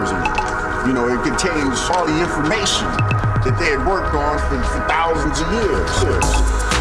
terrorism. You know, it contains all the information that they had worked on for, for thousands of years.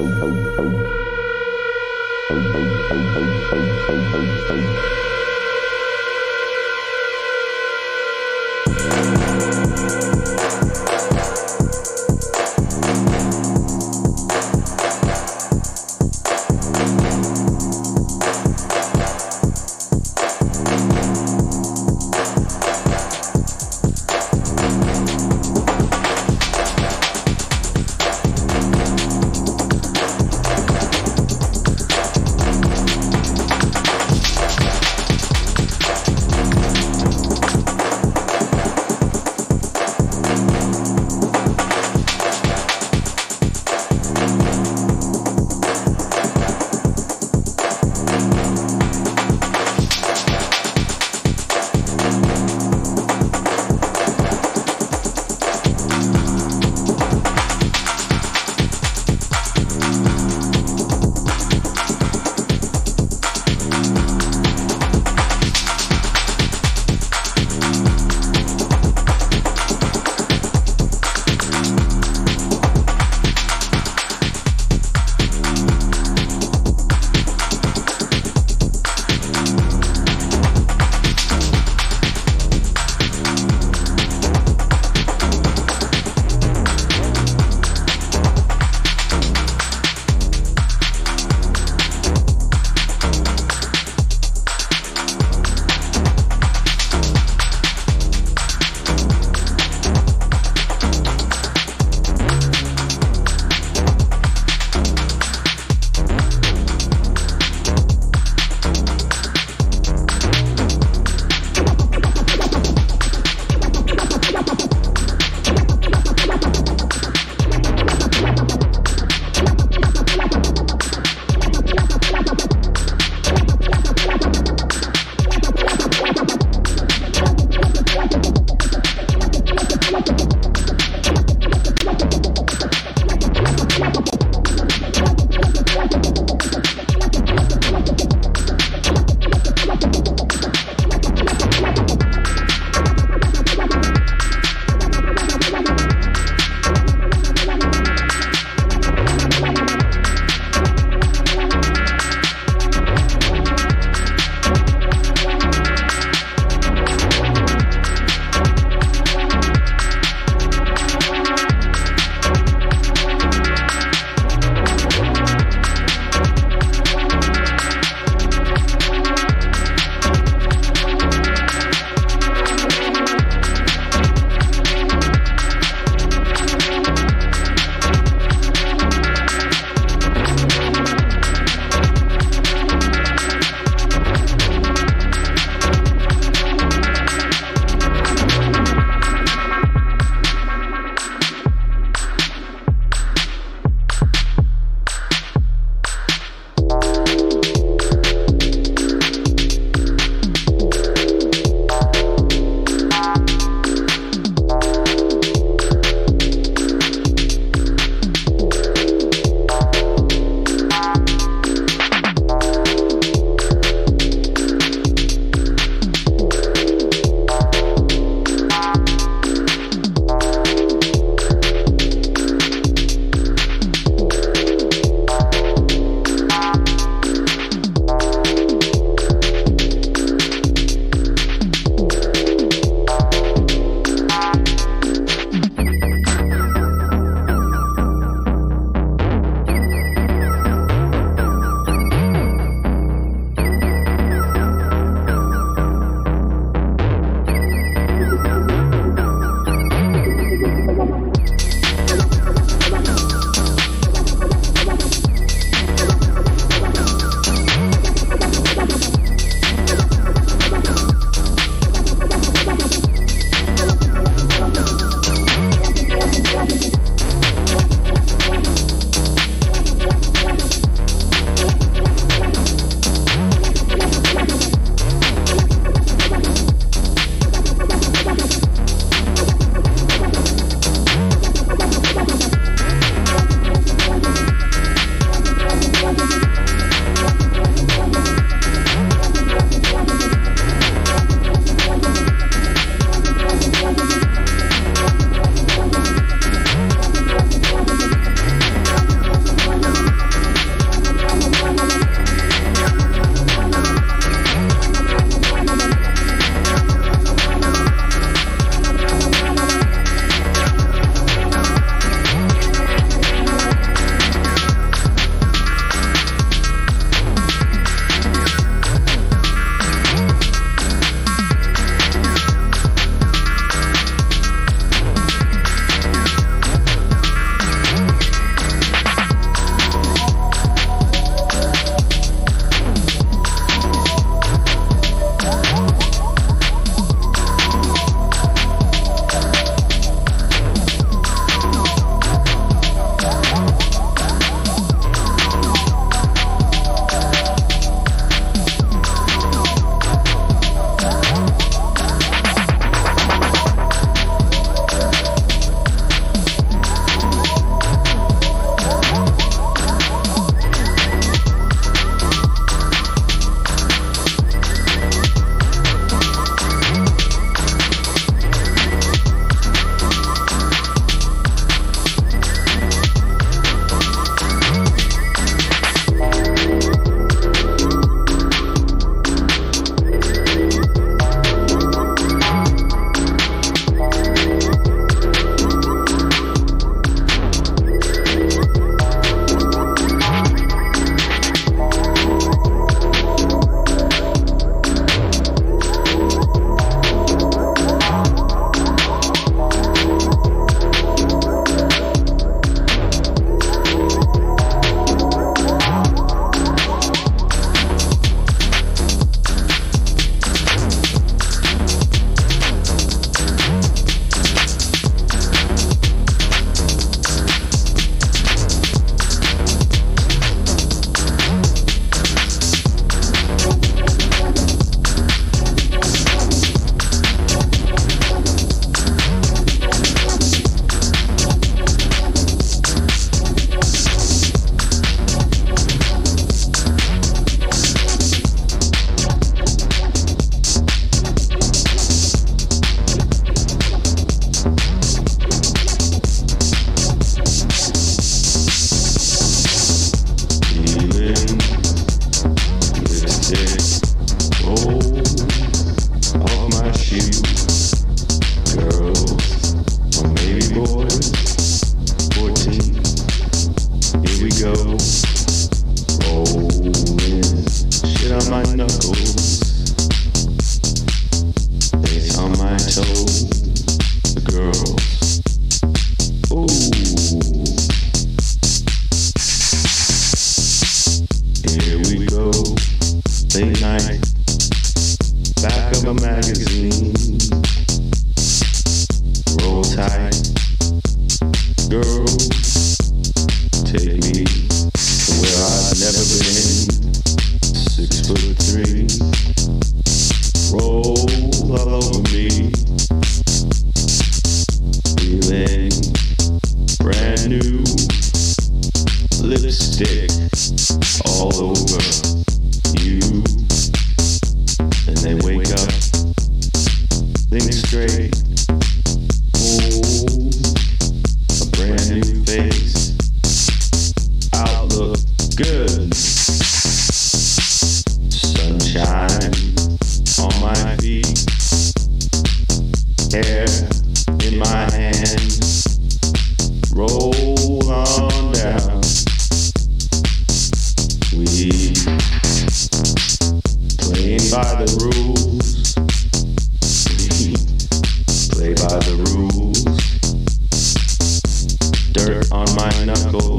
Thank you.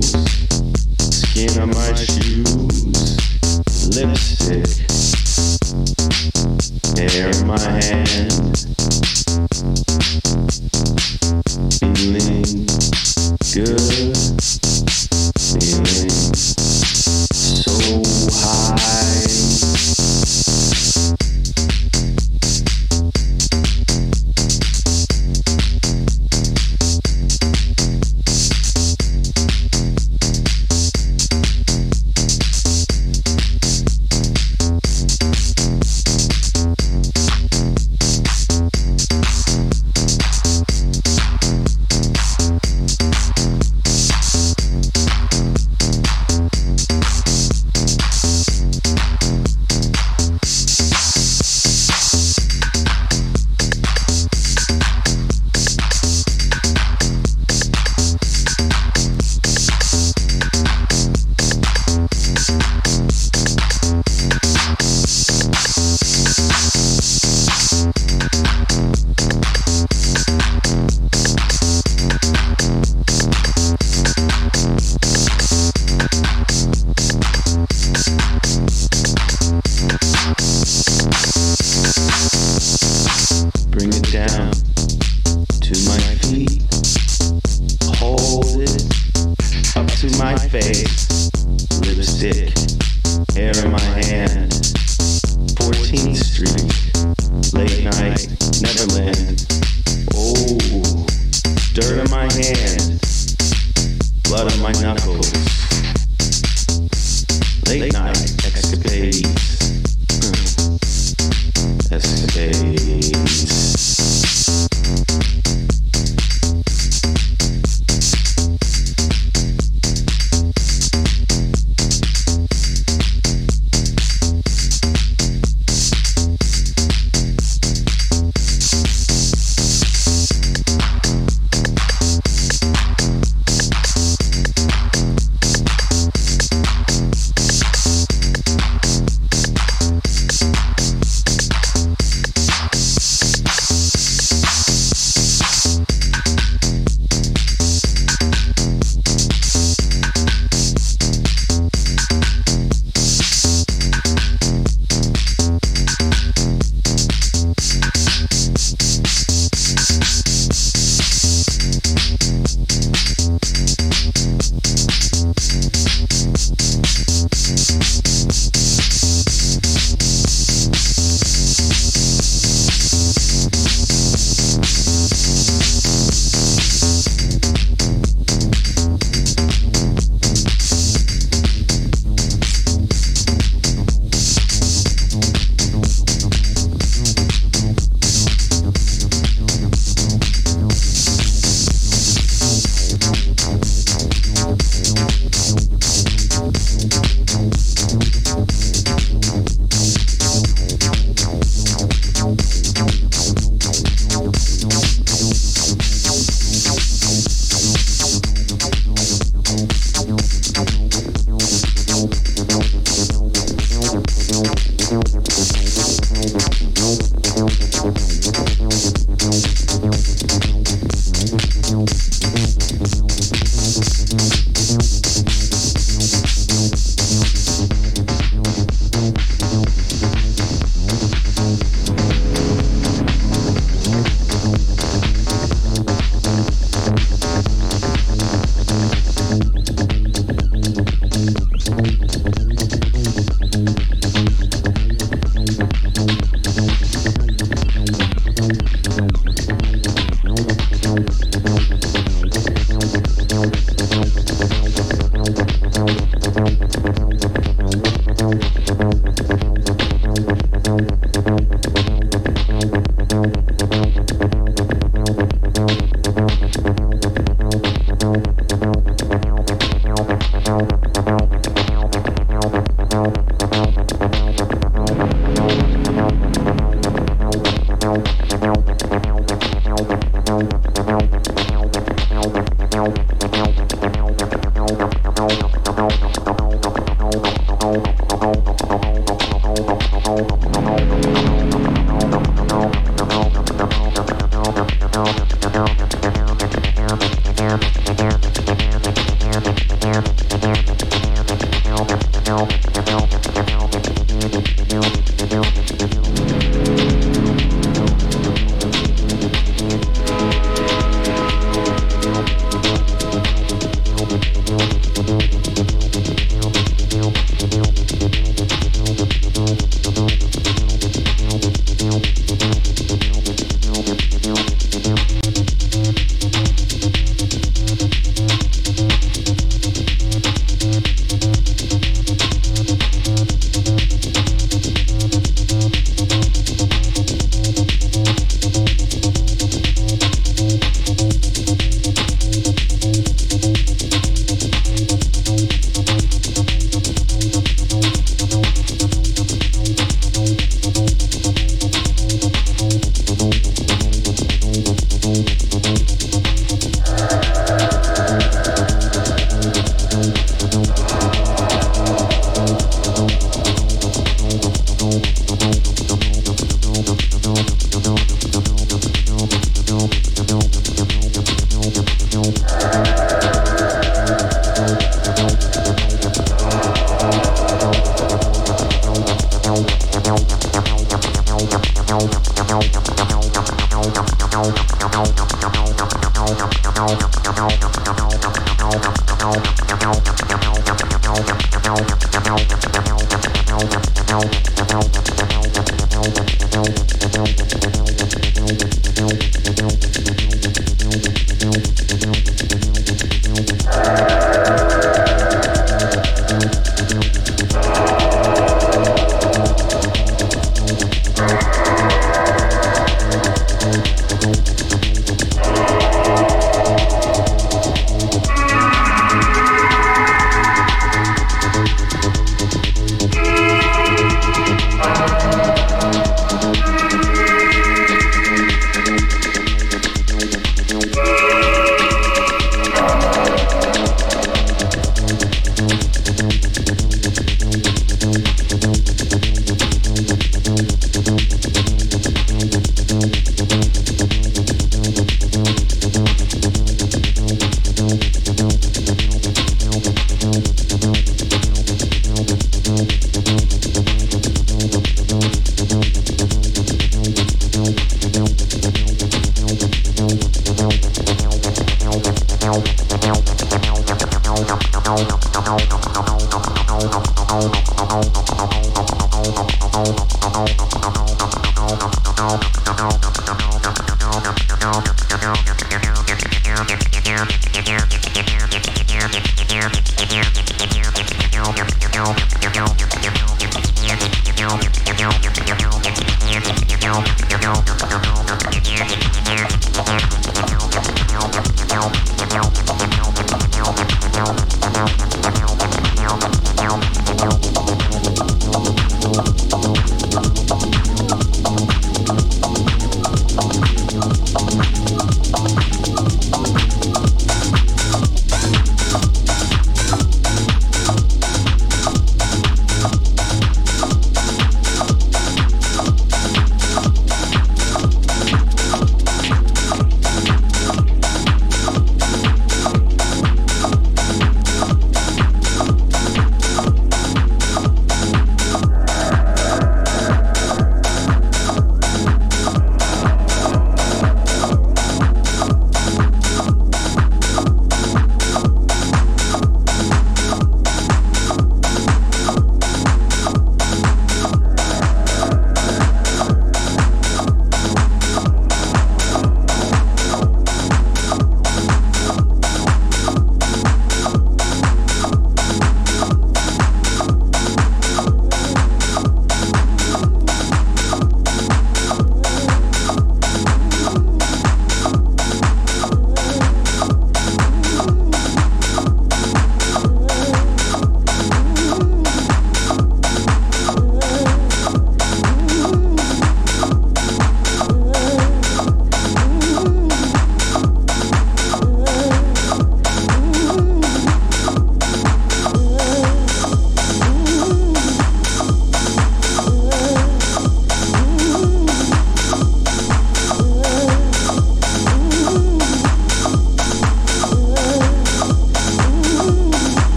Esquina mais